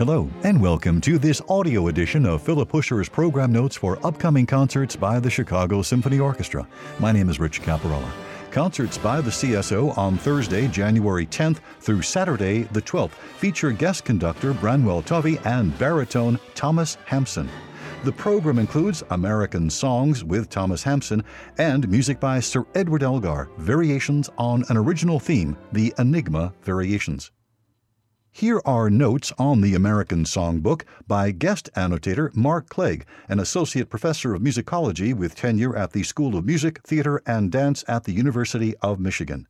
Hello, and welcome to this audio edition of Philip Huscher's program notes for upcoming concerts by the Chicago Symphony Orchestra. My name is Rich Caparella. Concerts by the CSO on Thursday, January 10th through Saturday, the 12th, feature guest conductor Bramwell Tovey and baritone Thomas Hampson. The program includes American songs with Thomas Hampson and music by Sir Edward Elgar, variations on an original theme, the Enigma Variations. Here are notes on the American Songbook by guest annotator Mark Clegg, an associate professor of musicology with tenure at the School of Music, Theater, and Dance at the University of Michigan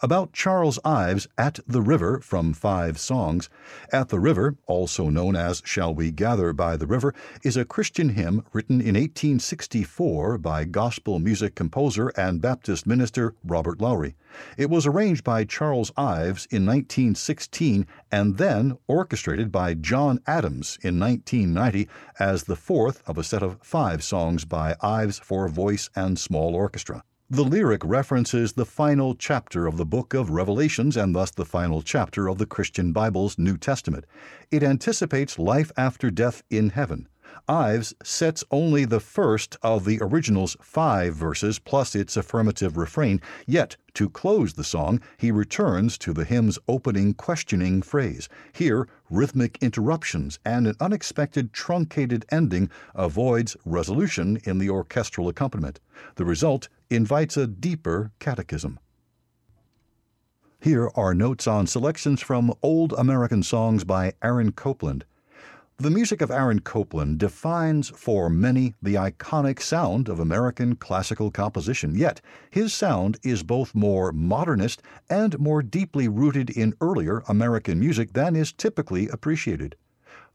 about Charles Ives At the River from five songs. At the River, also known as Shall We Gather by the River, is a Christian hymn written in 1864 by gospel music composer and Baptist minister Robert Lowry. It was arranged by Charles Ives in 1916 and then orchestrated by John Adams in 1990 as the fourth of a set of five songs by Ives for voice and small orchestra. The lyric references the final chapter of the book of Revelations and thus the final chapter of the Christian Bible's New Testament. It anticipates life after death in heaven. Ives sets only the first of the original's five verses plus its affirmative refrain, yet, to close the song, he returns to the hymn's opening questioning phrase. Here, rhythmic interruptions and an unexpected truncated ending avoids resolution in the orchestral accompaniment. The result invites a deeper catechism. Here are notes on selections from Old American Songs by Aaron Copland. The music of Aaron Copland defines for many the iconic sound of American classical composition, yet his sound is both more modernist and more deeply rooted in earlier American music than is typically appreciated.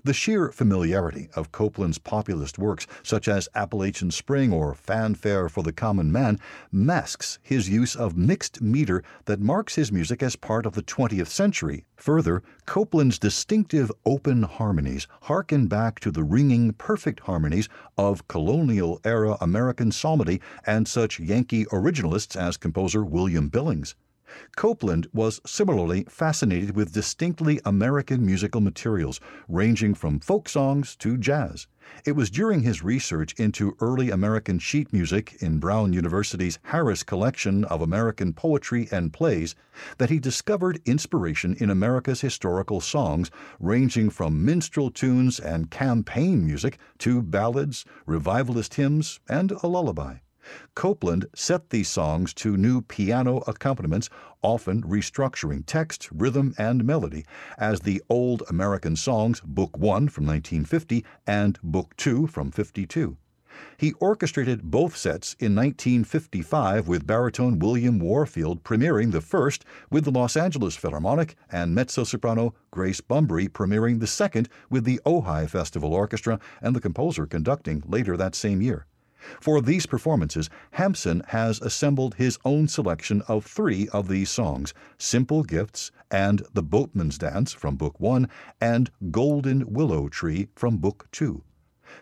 The sheer familiarity of Copland's populist works, such as Appalachian Spring or Fanfare for the Common Man, masks his use of mixed meter that marks his music as part of the 20th century. Further, Copland's distinctive open harmonies harken back to the ringing, perfect harmonies of colonial era American psalmody and such Yankee originalists as composer William Billings. Copland was similarly fascinated with distinctly American musical materials, ranging from folk songs to jazz. It was during his research into early American sheet music in Brown University's Harris Collection of American Poetry and Plays that he discovered inspiration in America's historical songs, ranging from minstrel tunes and campaign music to ballads, revivalist hymns, and a lullaby. Copland set these songs to new piano accompaniments, often restructuring text, rhythm, and melody, as the Old American Songs, Book 1 from 1950 and Book 2 from 52. He orchestrated both sets in 1955 with baritone William Warfield premiering the first with the Los Angeles Philharmonic and mezzo soprano Grace Bumbry premiering the second with the Ojai Festival Orchestra and the composer conducting later that same year. For these performances, Hampson has assembled his own selection of three of these songs Simple Gifts and The Boatman's Dance from Book 1 and Golden Willow Tree from Book 2.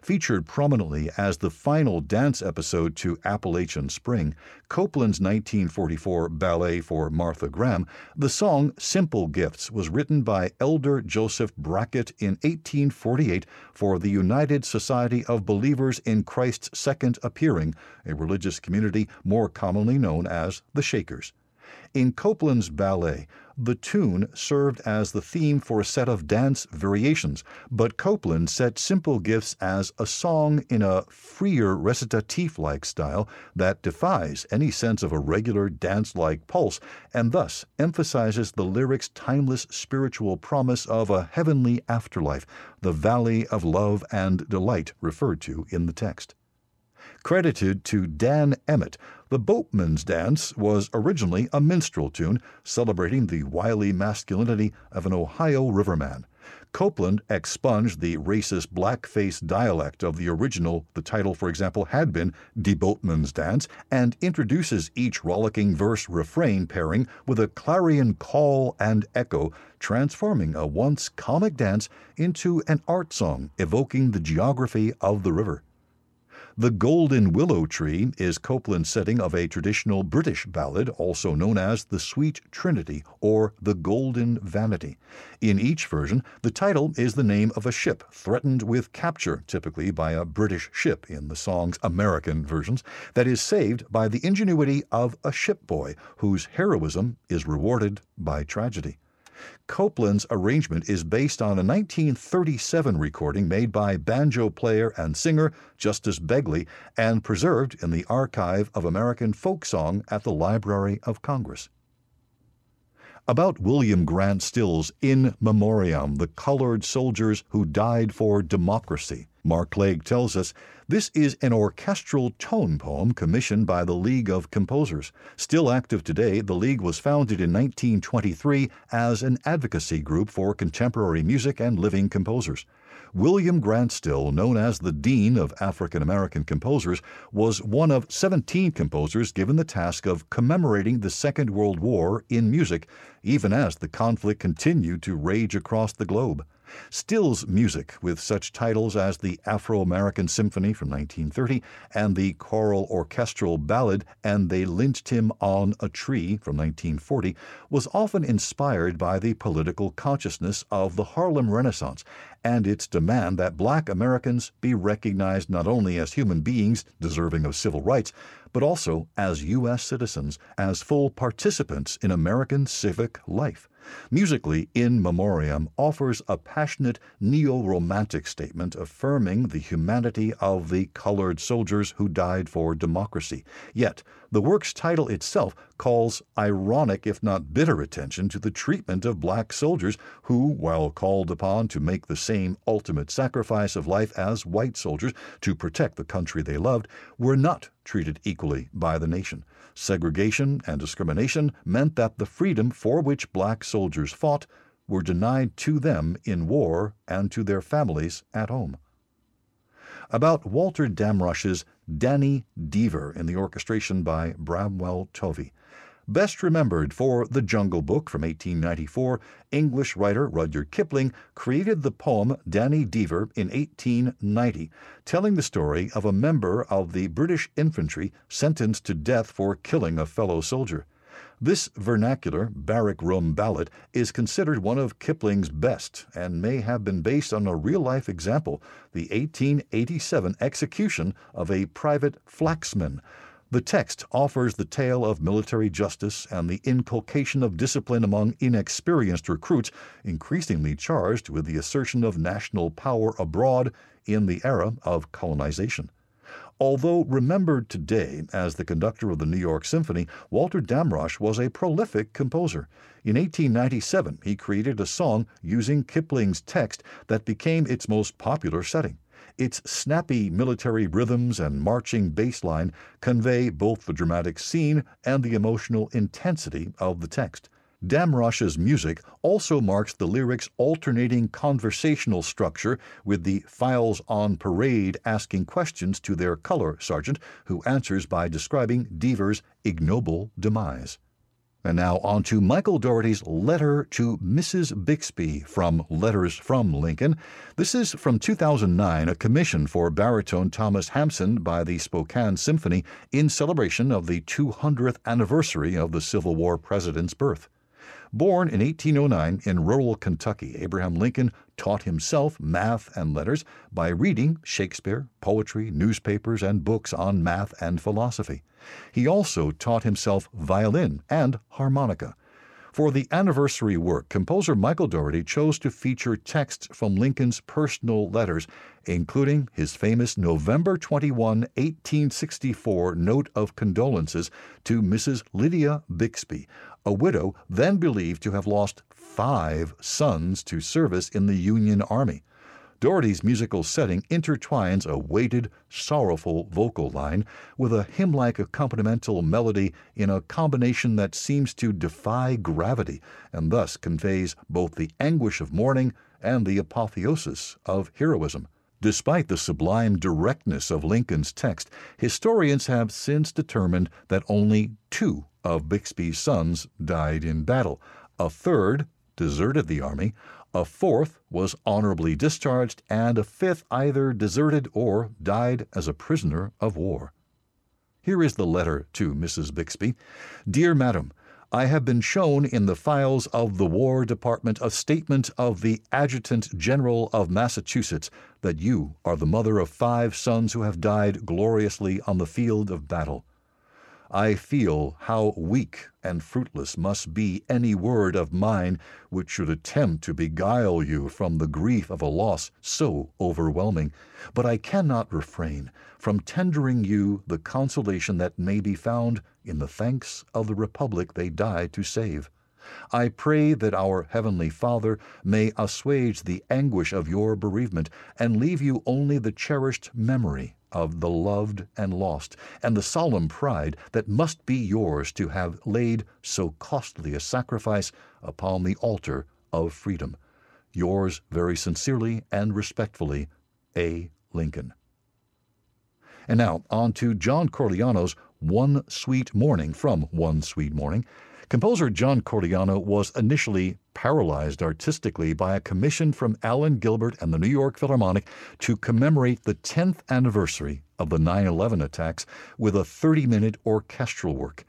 Featured prominently as the final dance episode to Appalachian Spring, Copland's 1944 ballet for Martha Graham, the song Simple Gifts was written by Elder Joseph Brackett in 1848 for the United Society of Believers in Christ's Second Appearing, a religious community more commonly known as the Shakers. In Copland's ballet, the tune served as the theme for a set of dance variations, but Copland set Simple Gifts as a song in a freer recitative like style that defies any sense of a regular dance like pulse and thus emphasizes the lyric's timeless spiritual promise of a heavenly afterlife, the valley of love and delight referred to in the text. Credited to Dan Emmett, the Boatman's Dance was originally a minstrel tune celebrating the wily masculinity of an Ohio riverman. Copland expunged the racist blackface dialect of the original. The title, for example, had been Die Boatman's Dance, and introduces each rollicking verse refrain pairing with a clarion call and echo, transforming a once comic dance into an art song evoking the geography of the river. The Golden Willow Tree is Copland's setting of a traditional British ballad, also known as The Sweet Trinity or The Golden Vanity. In each version, the title is the name of a ship threatened with capture, typically by a British ship in the song's American versions, that is saved by the ingenuity of a shipboy whose heroism is rewarded by tragedy. Copland's arrangement is based on a 1937 recording made by banjo player and singer Justus Begley and preserved in the Archive of American Folk Song at the Library of Congress. About William Grant Still's In Memoriam, the colored soldiers who died for democracy. Mark Clegg tells us this is an orchestral tone poem commissioned by the League of Composers. Still active today, the League was founded in 1923 as an advocacy group for contemporary music and living composers. William Grant Still, known as the Dean of African American Composers, was one of 17 composers given the task of commemorating the Second World War in music, even as the conflict continued to rage across the globe. Still's music, with such titles as the Afro American Symphony from 1930 and the choral orchestral ballad And They Lynched Him on a Tree from 1940, was often inspired by the political consciousness of the Harlem Renaissance and its demand that black Americans be recognized not only as human beings deserving of civil rights, but also as U.S. citizens, as full participants in American civic life. Musically, In Memoriam offers a passionate neo romantic statement affirming the humanity of the colored soldiers who died for democracy. Yet, the work's title itself calls ironic, if not bitter, attention to the treatment of black soldiers who, while called upon to make the same ultimate sacrifice of life as white soldiers to protect the country they loved, were not treated equally by the nation. Segregation and discrimination meant that the freedom for which black soldiers fought were denied to them in war and to their families at home. About Walter Damrosch's Danny Deever in the orchestration by Bramwell Tovey. Best remembered for The Jungle Book from 1894, English writer Rudyard Kipling created the poem Danny Deever in 1890, telling the story of a member of the British infantry sentenced to death for killing a fellow soldier. This vernacular barrack room ballad is considered one of Kipling's best and may have been based on a real life example, the 1887 execution of a private flaxman the text offers the tale of military justice and the inculcation of discipline among inexperienced recruits, increasingly charged with the assertion of national power abroad in the era of colonization. Although remembered today as the conductor of the New York Symphony, Walter Damrosch was a prolific composer. In 1897, he created a song using Kipling's text that became its most popular setting. Its snappy military rhythms and marching bass line convey both the dramatic scene and the emotional intensity of the text. Damrosch's music also marks the lyric's alternating conversational structure, with the files on parade asking questions to their color sergeant, who answers by describing Deever's ignoble demise. And now on to Michael Daugherty's letter to Mrs. Bixby from Letters from Lincoln. This is from 2009, a commission for baritone Thomas Hampson by the Spokane Symphony in celebration of the 200th anniversary of the Civil War president's birth. Born in 1809 in rural Kentucky, Abraham Lincoln taught himself math and letters by reading Shakespeare, poetry, newspapers, and books on math and philosophy. He also taught himself violin and harmonica. For the anniversary work, composer Michael Daugherty chose to feature texts from Lincoln's personal letters, including his famous November 21, 1864 note of condolences to Mrs. Lydia Bixby, a widow then believed to have lost five sons to service in the Union Army. Daugherty's musical setting intertwines a weighted, sorrowful vocal line with a hymn like accompanimental melody in a combination that seems to defy gravity and thus conveys both the anguish of mourning and the apotheosis of heroism. Despite the sublime directness of Lincoln's text, historians have since determined that only two of Bixby's sons died in battle. A third deserted the army, A fourth was honorably discharged, and a fifth either deserted or died as a prisoner of war. Here is the letter to Mrs. Bixby Dear Madam, I have been shown in the files of the War Department a statement of the Adjutant General of Massachusetts that you are the mother of five sons who have died gloriously on the field of battle. I feel how weak and fruitless must be any word of mine which should attempt to beguile you from the grief of a loss so overwhelming, but I cannot refrain from tendering you the consolation that may be found in the thanks of the Republic they died to save. I pray that our Heavenly Father may assuage the anguish of your bereavement and leave you only the cherished memory of the loved and lost, and the solemn pride that must be yours to have laid so costly a sacrifice upon the altar of freedom. Yours very sincerely and respectfully, A. Lincoln. And now on to John Corigliano's One Sweet Morning from One Sweet Morning. Composer John Corigliano was initially paralyzed artistically by a commission from Alan Gilbert and the New York Philharmonic to commemorate the 10th anniversary of the 9 11 attacks with a 30 minute orchestral work.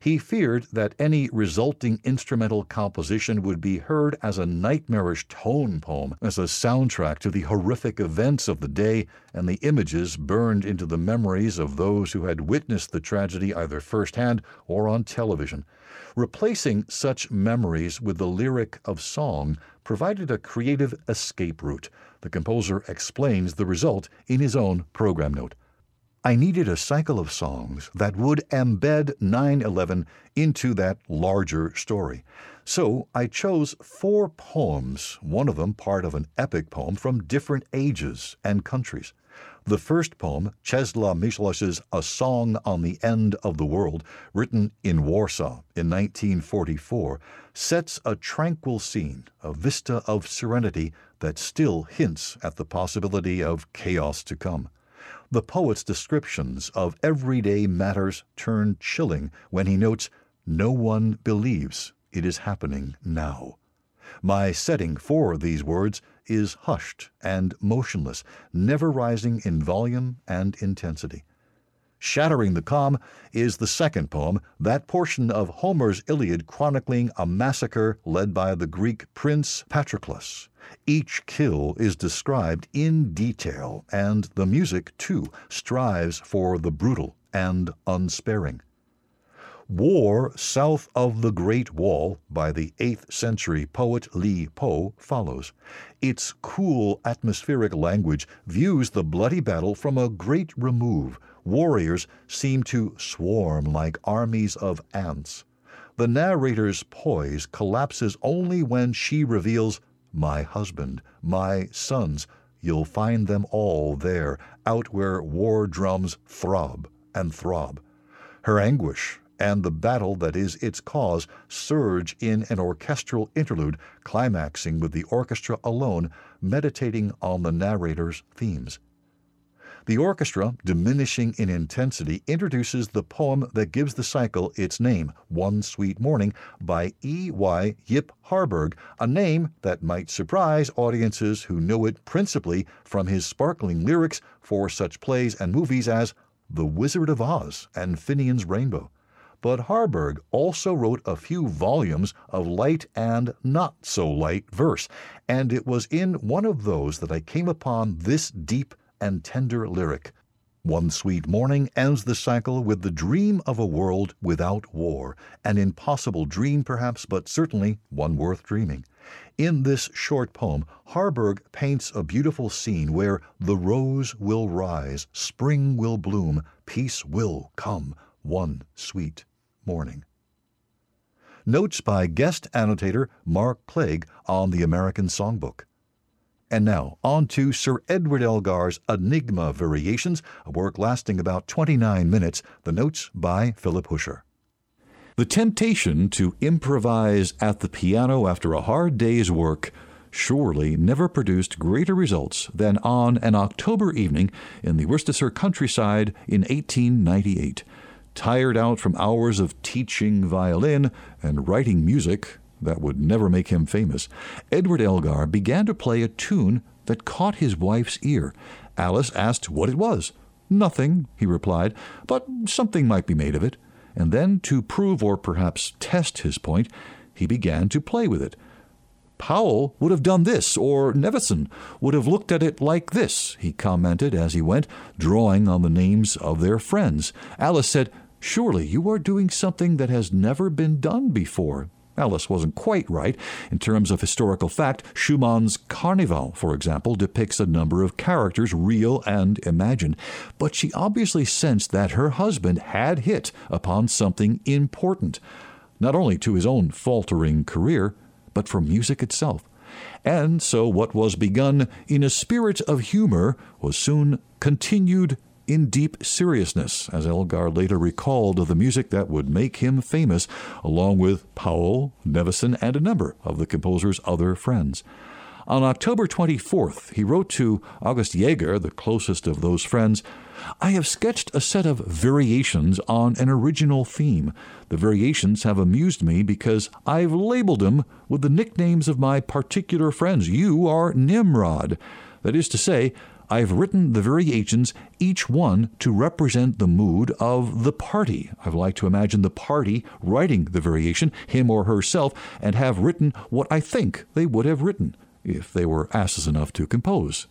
He feared that any resulting instrumental composition would be heard as a nightmarish tone poem, as a soundtrack to the horrific events of the day, and the images burned into the memories of those who had witnessed the tragedy either firsthand or on television. Replacing such memories with the lyric of song provided a creative escape route. The composer explains the result in his own program note. I needed a cycle of songs that would embed 9 11 into that larger story. So I chose four poems, one of them part of an epic poem from different ages and countries. The first poem, Czesław Miłosz's A Song on the End of the World, written in Warsaw in 1944, sets a tranquil scene, a vista of serenity that still hints at the possibility of chaos to come. The poet's descriptions of everyday matters turn chilling when he notes, No one believes it is happening now. My setting for these words is hushed and motionless, never rising in volume and intensity. Shattering the Calm is the second poem, that portion of Homer's Iliad chronicling a massacre led by the Greek prince Patroclus. Each kill is described in detail, and the music, too, strives for the brutal and unsparing. War South of the Great Wall by the 8th century poet Li Po follows. Its cool atmospheric language views the bloody battle from a great remove. Warriors seem to swarm like armies of ants. The narrator's poise collapses only when she reveals, My husband, my sons, you'll find them all there, out where war drums throb and throb. Her anguish and the battle that is its cause surge in an orchestral interlude, climaxing with the orchestra alone meditating on the narrator's themes. The orchestra, diminishing in intensity, introduces the poem that gives the cycle its name, One Sweet Morning, by E. Y. Yip Harburg, a name that might surprise audiences who know it principally from his sparkling lyrics for such plays and movies as The Wizard of Oz and Finian's Rainbow but Harburg also wrote a few volumes of light and not so light verse, and it was in one of those that I came upon this deep and tender lyric. One Sweet Morning ends the cycle with the dream of a world without war, an impossible dream perhaps, but certainly one worth dreaming. In this short poem, Harburg paints a beautiful scene where the rose will rise, spring will bloom, peace will come, one sweet morning. Notes by guest annotator Mark Clegg on the American Songbook. And now, on to Sir Edward Elgar's Enigma Variations, a work lasting about 29 minutes, the notes by Philip Huscher. The temptation to improvise at the piano after a hard day's work surely never produced greater results than on an October evening in the Worcestershire countryside in 1898 tired out from hours of teaching violin and writing music that would never make him famous, Edward Elgar began to play a tune that caught his wife's ear. Alice asked what it was. Nothing, he replied, but something might be made of it. And then, to prove or perhaps test his point, he began to play with it. Powell would have done this, or Nevinson would have looked at it like this, he commented as he went, drawing on the names of their friends. Alice said, Surely you are doing something that has never been done before. Alice wasn't quite right. In terms of historical fact, Schumann's Carnival, for example, depicts a number of characters, real and imagined. But she obviously sensed that her husband had hit upon something important, not only to his own faltering career, but for music itself. And so what was begun in a spirit of humor was soon continued in deep seriousness, as Elgar later recalled of the music that would make him famous, along with Powell, Nevinson, and a number of the composer's other friends. On October 24th, he wrote to August Jaeger, the closest of those friends, I have sketched a set of variations on an original theme. The variations have amused me because I've labeled them with the nicknames of my particular friends. You are Nimrod. That is to say, I've written the variations, each one to represent the mood of the party. I've liked to imagine the party writing the variation, him or herself, and have written what I think they would have written if they were asses enough to compose.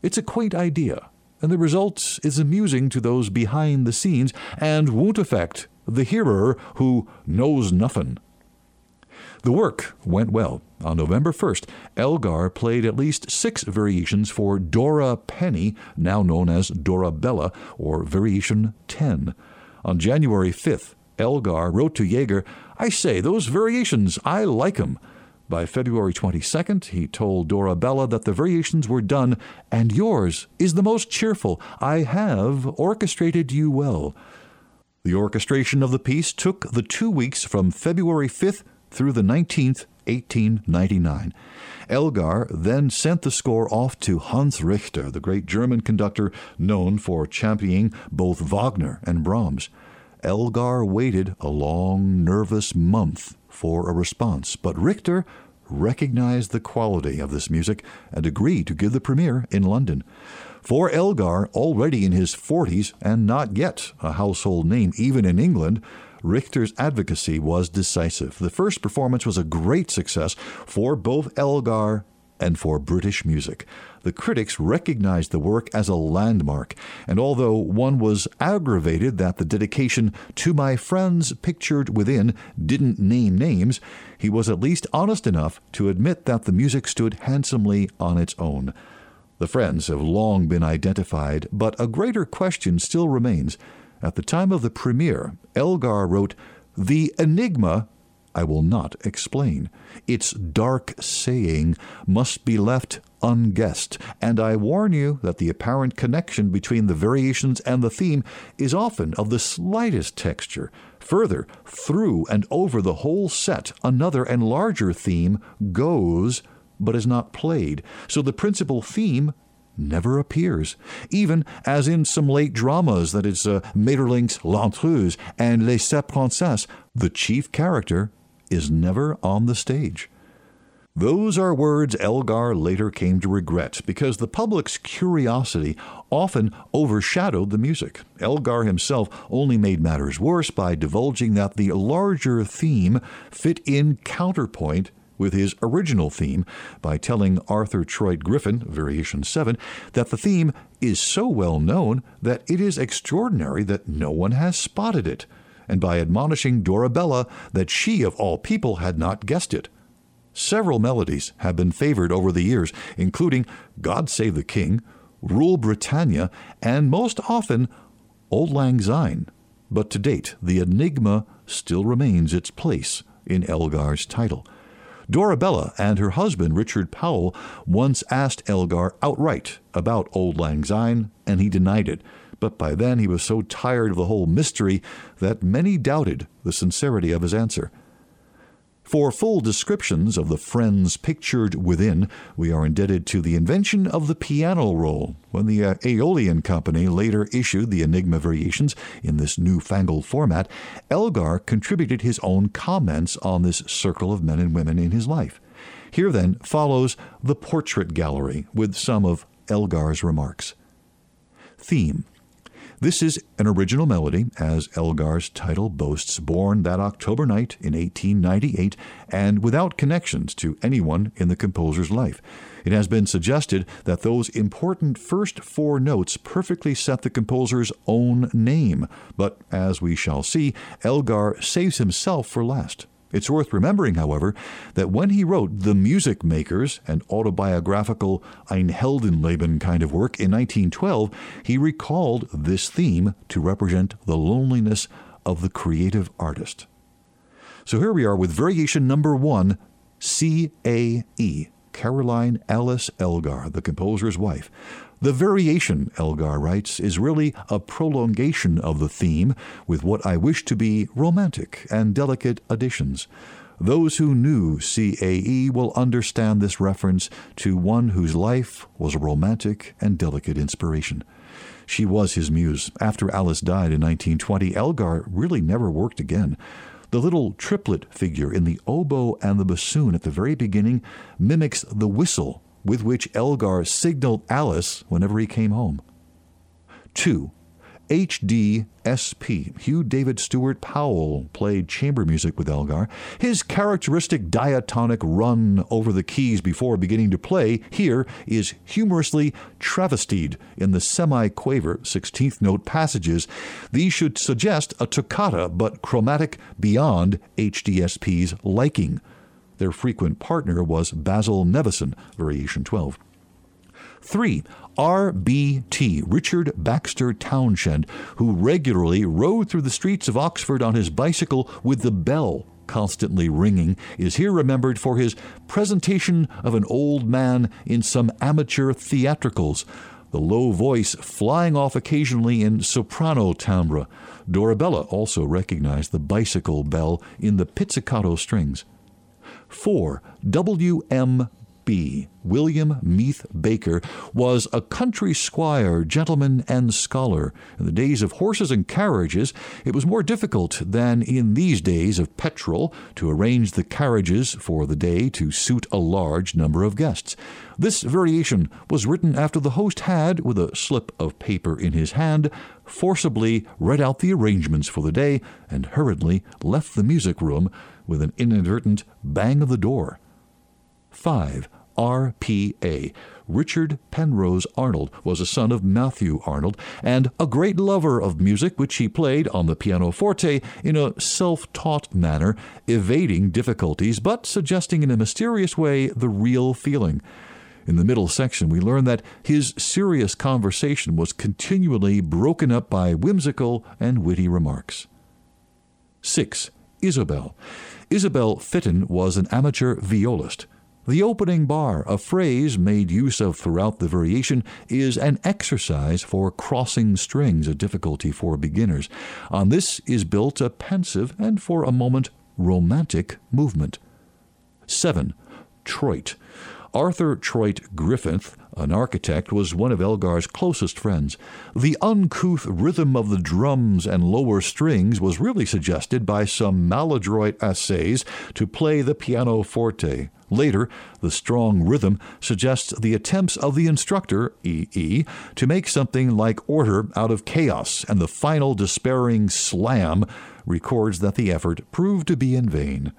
It's a quaint idea, and the result is amusing to those behind the scenes and won't affect the hearer who knows nothing. The work went well. On November 1st, Elgar played at least six variations for Dora Penny, now known as Dorabella, or Variation 10. On January 5th, Elgar wrote to Jaeger, I say, those variations, I like 'em. By February 22nd, he told Dorabella that the variations were done, and yours is the most cheerful. I have orchestrated you well. The orchestration of the piece took the two weeks from February 5th through the 19th, 1899. Elgar then sent the score off to Hans Richter, the great German conductor known for championing both Wagner and Brahms. Elgar waited a long, nervous month for a response, but Richter recognized the quality of this music and agreed to give the premiere in London. For Elgar, already in his 40s and not yet a household name even in England, Richter's advocacy was decisive. The first performance was a great success for both Elgar and for British music. The critics recognized the work as a landmark, and although one was aggravated that the dedication to my friends pictured within didn't name names, he was at least honest enough to admit that the music stood handsomely on its own. The friends have long been identified, but a greater question still remains. At the time of the premiere, Elgar wrote, The enigma I will not explain. Its dark saying must be left unguessed, and I warn you that the apparent connection between the variations and the theme is often of the slightest texture. Further, through and over the whole set, another and larger theme goes but is not played, so the principal theme never appears, even as in some late dramas, that is, uh, Maeterlinck's L'Intruse and Les Sept Princesses, the chief character is never on the stage. Those are words Elgar later came to regret because the public's curiosity often overshadowed the music. Elgar himself only made matters worse by divulging that the larger theme fit in counterpoint with his original theme by telling Arthur Troyte Griffin, Variation 7, that the theme is so well known that it is extraordinary that no one has spotted it, and by admonishing Dorabella that she, of all people, had not guessed it. Several melodies have been favored over the years, including God Save the King, Rule Britannia, and most often Auld Lang Syne. But to date, the enigma still remains its place in Elgar's title. Dorabella and her husband, Richard Powell, once asked Elgar outright about Auld Lang Syne, and he denied it. But by then he was so tired of the whole mystery that many doubted the sincerity of his answer. For full descriptions of the friends pictured within, we are indebted to the invention of the piano roll, when the uh, Aeolian Company later issued the Enigma variations in this newfangled format. Elgar contributed his own comments on this circle of men and women in his life. Here then follows the portrait gallery with some of Elgar's remarks. Theme this is an original melody, as Elgar's title boasts, born that October night in 1898 and without connections to anyone in the composer's life. It has been suggested that those important first four notes perfectly set the composer's own name, but as we shall see, Elgar saves himself for last. It's worth remembering, however, that when he wrote The Music Makers, an autobiographical Ein Heldenleben kind of work in 1912, he recalled this theme to represent the loneliness of the creative artist. So here we are with variation number one, C A E, Caroline Alice Elgar, the composer's wife. The variation, Elgar writes, is really a prolongation of the theme with what I wish to be romantic and delicate additions. Those who knew CAE will understand this reference to one whose life was a romantic and delicate inspiration. She was his muse. After Alice died in 1920, Elgar really never worked again. The little triplet figure in the oboe and the bassoon at the very beginning mimics the whistle with which Elgar signaled Alice whenever he came home. 2. HDSP. Hew David Steuart Powell played chamber music with Elgar. His characteristic diatonic run over the keys before beginning to play here is humorously travestied in the semi quaver 16th note passages. These should suggest a toccata, but chromatic beyond HDSP's liking. Their frequent partner was Basil Nevinson, Variation 12. 3. R.B.T. Richard Baxter Townshend, who regularly rode through the streets of Oxford on his bicycle with the bell constantly ringing, is here remembered for his presentation of an old man in some amateur theatricals, the low voice flying off occasionally in soprano timbre. Dorabella also recognized the bicycle bell in the pizzicato strings. 4. W.M.B. William Meath Baker was a country squire, gentleman, and scholar. In the days of horses and carriages, it was more difficult than in these days of petrol to arrange the carriages for the day to suit a large number of guests. This variation was written after the host had, with a slip of paper in his hand, forcibly read out the arrangements for the day and hurriedly left the music room with an inadvertent bang of the door. 5. RPA. Richard Penrose Arnold was a son of Matthew Arnold and a great lover of music, which he played on the pianoforte in a self taught manner, evading difficulties but suggesting in a mysterious way the real feeling. In the middle section, we learn that his serious conversation was continually broken up by whimsical and witty remarks. 6. Ysobel. Isabel Fitton was an amateur violist. The opening bar, a phrase made use of throughout the variation, is an exercise for crossing strings, a difficulty for beginners. On this is built a pensive and for a moment romantic movement. 7. Troyte. Arthur Troyte Griffith, an architect, was one of Elgar's closest friends. The uncouth rhythm of the drums and lower strings was really suggested by some maladroit essays to play the pianoforte. Later, the strong rhythm suggests the attempts of the instructor, E.E., to make something like order out of chaos, and the final despairing slam records that the effort proved to be in vain.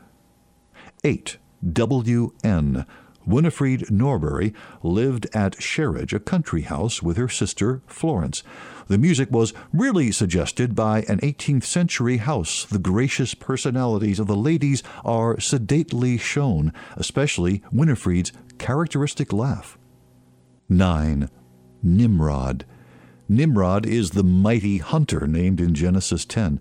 8. W.N. Winifred Norbury lived at Sherridge, a country house, with her sister Florence. The music was really suggested by an 18th century house. The gracious personalities of the ladies are sedately shown, especially Winifred's characteristic laugh. 9. Nimrod. Nimrod is the mighty hunter named in Genesis 10.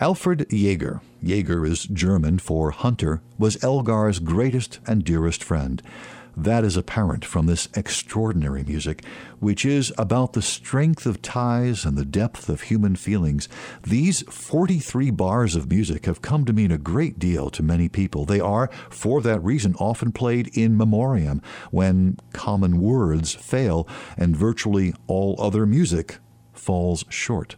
Alfred Jaeger, Jaeger is German for hunter, was Elgar's greatest and dearest friend. That is apparent from this extraordinary music, which is about the strength of ties and the depth of human feelings. These 43 bars of music have come to mean a great deal to many people. They are, for that reason, often played in memoriam when common words fail and virtually all other music falls short.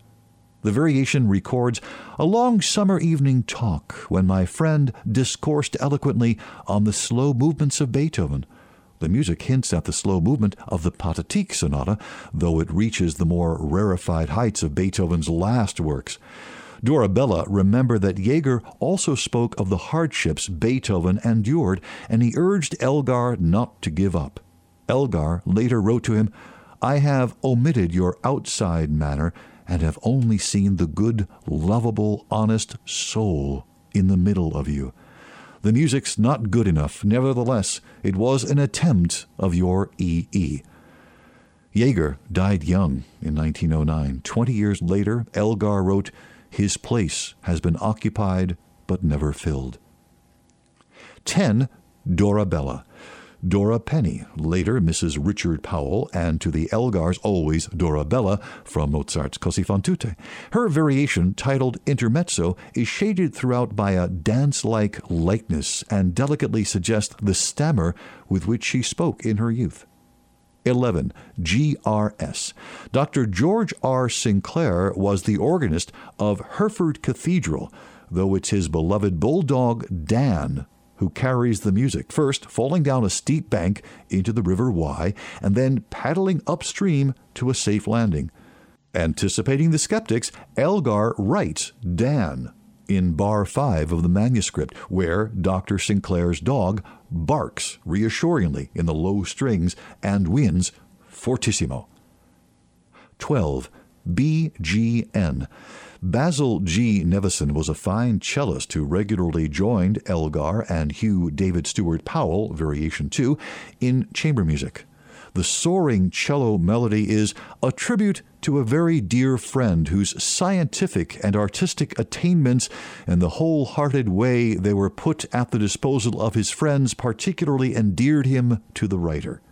The variation records a long summer evening talk when my friend discoursed eloquently on the slow movements of Beethoven. The music hints at the slow movement of the Pathetique Sonata, though it reaches the more rarefied heights of Beethoven's last works. Dorabella remembered that Jaeger also spoke of the hardships Beethoven endured, and he urged Elgar not to give up. Elgar later wrote to him, I have omitted your outside manner and have only seen the good, lovable, honest soul in the middle of you. The music's not good enough. Nevertheless, it was an attempt of your E.E. Jaeger died young in 1909. Twenty years later, Elgar wrote, His place has been occupied but never filled. 10. Dorabella. Dora Penny, later Mrs. Richard Powell, and to the Elgars always Dorabella from Mozart's Così fan tutte. Her variation, titled Intermezzo, is shaded throughout by a dance like lightness and delicately suggests the stammer with which she spoke in her youth. 11. GRS. Dr. George R. Sinclair was the organist of Hereford Cathedral, though it's his beloved bulldog Dan who carries the music, first falling down a steep bank into the River Wye and then paddling upstream to a safe landing. Anticipating the skeptics, Elgar writes Dan in bar 5 of the manuscript, where Dr. Sinclair's dog barks reassuringly in the low strings and wins fortissimo. 12. BGN. Basil G. Nevinson was a fine cellist who regularly joined Elgar and Hew David Steuart Powell, Variation 2, in chamber music. The soaring cello melody is a tribute to a very dear friend whose scientific and artistic attainments and the wholehearted way they were put at the disposal of his friends particularly endeared him to the writer.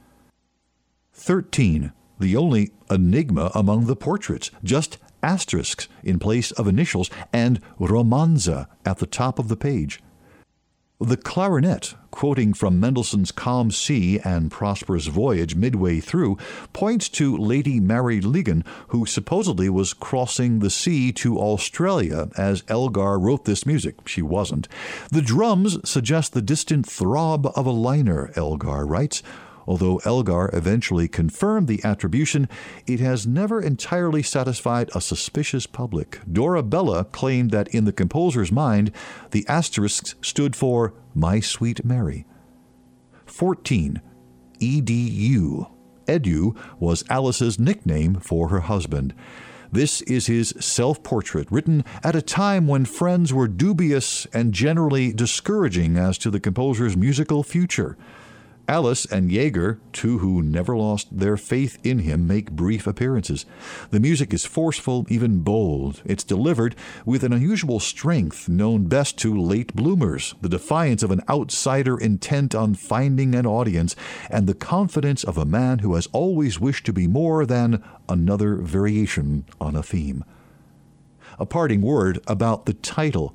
13. The only enigma among the portraits, just asterisks in place of initials, and romanza at the top of the page. The clarinet, quoting from Mendelssohn's Calm Sea and Prosperous Voyage midway through, points to Lady Mary Lygon, who supposedly was crossing the sea to Australia as Elgar wrote this music. She wasn't. The drums suggest the distant throb of a liner, Elgar writes. Although Elgar eventually confirmed the attribution, it has never entirely satisfied a suspicious public. Dorabella claimed that in the composer's mind, the asterisks stood for My Sweet Mary. 14. EDU. Edu was Alice's nickname for her husband. This is his self portrait, written at a time when friends were dubious and generally discouraging as to the composer's musical future. Alice and Jaeger, two who never lost their faith in him, make brief appearances. The music is forceful, even bold. It's delivered with an unusual strength known best to late bloomers, the defiance of an outsider intent on finding an audience, and the confidence of a man who has always wished to be more than another variation on a theme. A parting word about the title.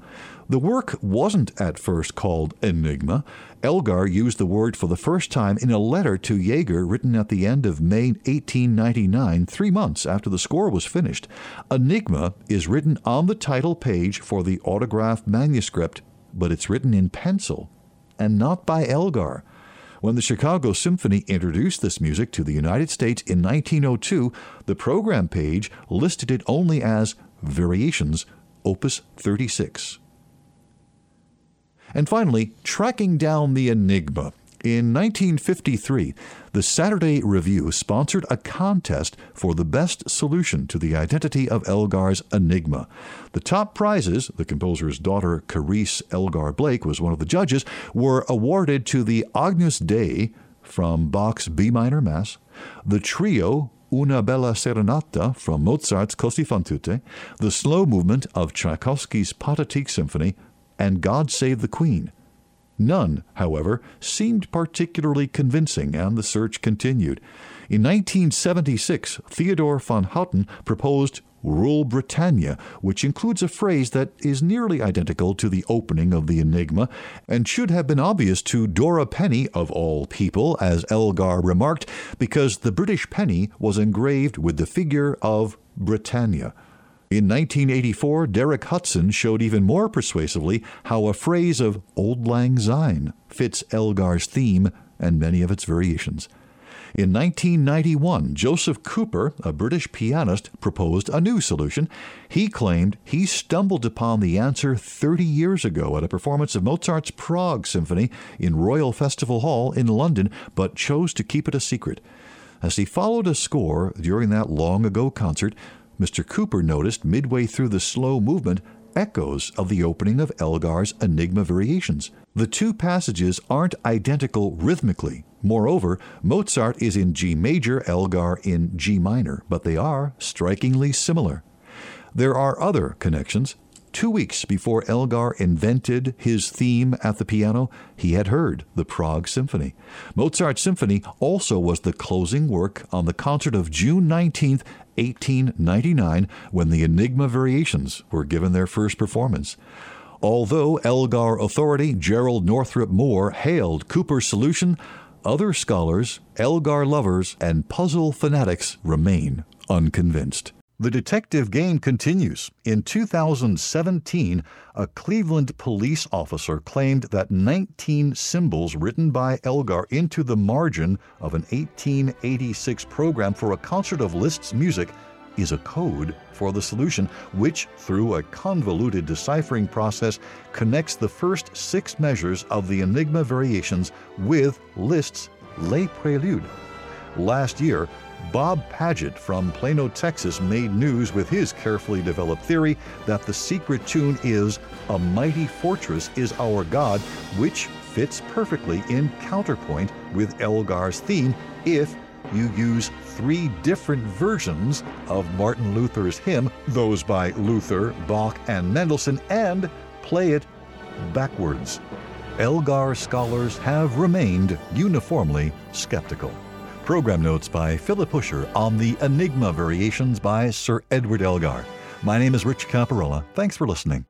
The work wasn't at first called Enigma. Elgar used the word for the first time in a letter to Jaeger written at the end of May 1899, three months after the score was finished. Enigma is written on the title page for the autograph manuscript, but it's written in pencil and not by Elgar. When the Chicago Symphony introduced this music to the United States in 1902, the program page listed it only as Variations, Opus 36. And finally, tracking down the enigma. In 1953, the Saturday Review sponsored a contest for the best solution to the identity of Elgar's enigma. The top prizes, the composer's daughter Carice Elgar Blake was one of the judges, were awarded to the Agnus Dei from Bach's B minor Mass, the trio Una Bella Serenata from Mozart's Così fan tutte, the slow movement of Tchaikovsky's Pathetique Symphony, and God Save the Queen. None, however, seemed particularly convincing, and the search continued. In 1976, Theodore van Houten proposed Rule Britannia, which includes a phrase that is nearly identical to the opening of the Enigma and should have been obvious to Dora Penny, of all people, as Elgar remarked, because the British penny was engraved with the figure of Britannia. In 1984, Derek Hudson showed even more persuasively how a phrase of Auld Lang Syne fits Elgar's theme and many of its variations. In 1991, Joseph Cooper, a British pianist, proposed a new solution. He claimed he stumbled upon the answer 30 years ago at a performance of Mozart's Prague Symphony in Royal Festival Hall in London, but chose to keep it a secret. As he followed a score during that long ago concert, Mr. Cooper noticed midway through the slow movement echoes of the opening of Elgar's Enigma Variations. The two passages aren't identical rhythmically. Moreover, Mozart is in G major, Elgar in G minor, but they are strikingly similar. There are other connections. Two weeks before Elgar invented his theme at the piano, he had heard the Prague Symphony. Mozart's symphony also was the closing work on the concert of June 19, 1899, when the Enigma Variations were given their first performance. Although Elgar authority Jerrold Northrop Moore hailed Cooper's solution, other scholars, Elgar lovers, and puzzle fanatics remain unconvinced. The detective game continues. In 2017, a Cleveland police officer claimed that 19 symbols written by Elgar into the margin of an 1886 program for a concert of Liszt's music is a code for the solution, which, through a convoluted deciphering process, connects the first six measures of the Enigma variations with Liszt's Les Préludes. Last year, Bob Padgett from Plano, Texas, made news with his carefully developed theory that the secret tune is A Mighty Fortress is Our God, which fits perfectly in counterpoint with Elgar's theme if you use three different versions of Martin Luther's hymn, those by Luther, Bach, and Mendelssohn, and play it backwards. Elgar scholars have remained uniformly skeptical. Program notes by Philip Huscher on the Enigma variations by Sir Edward Elgar. My name is Rich Caparella. Thanks for listening.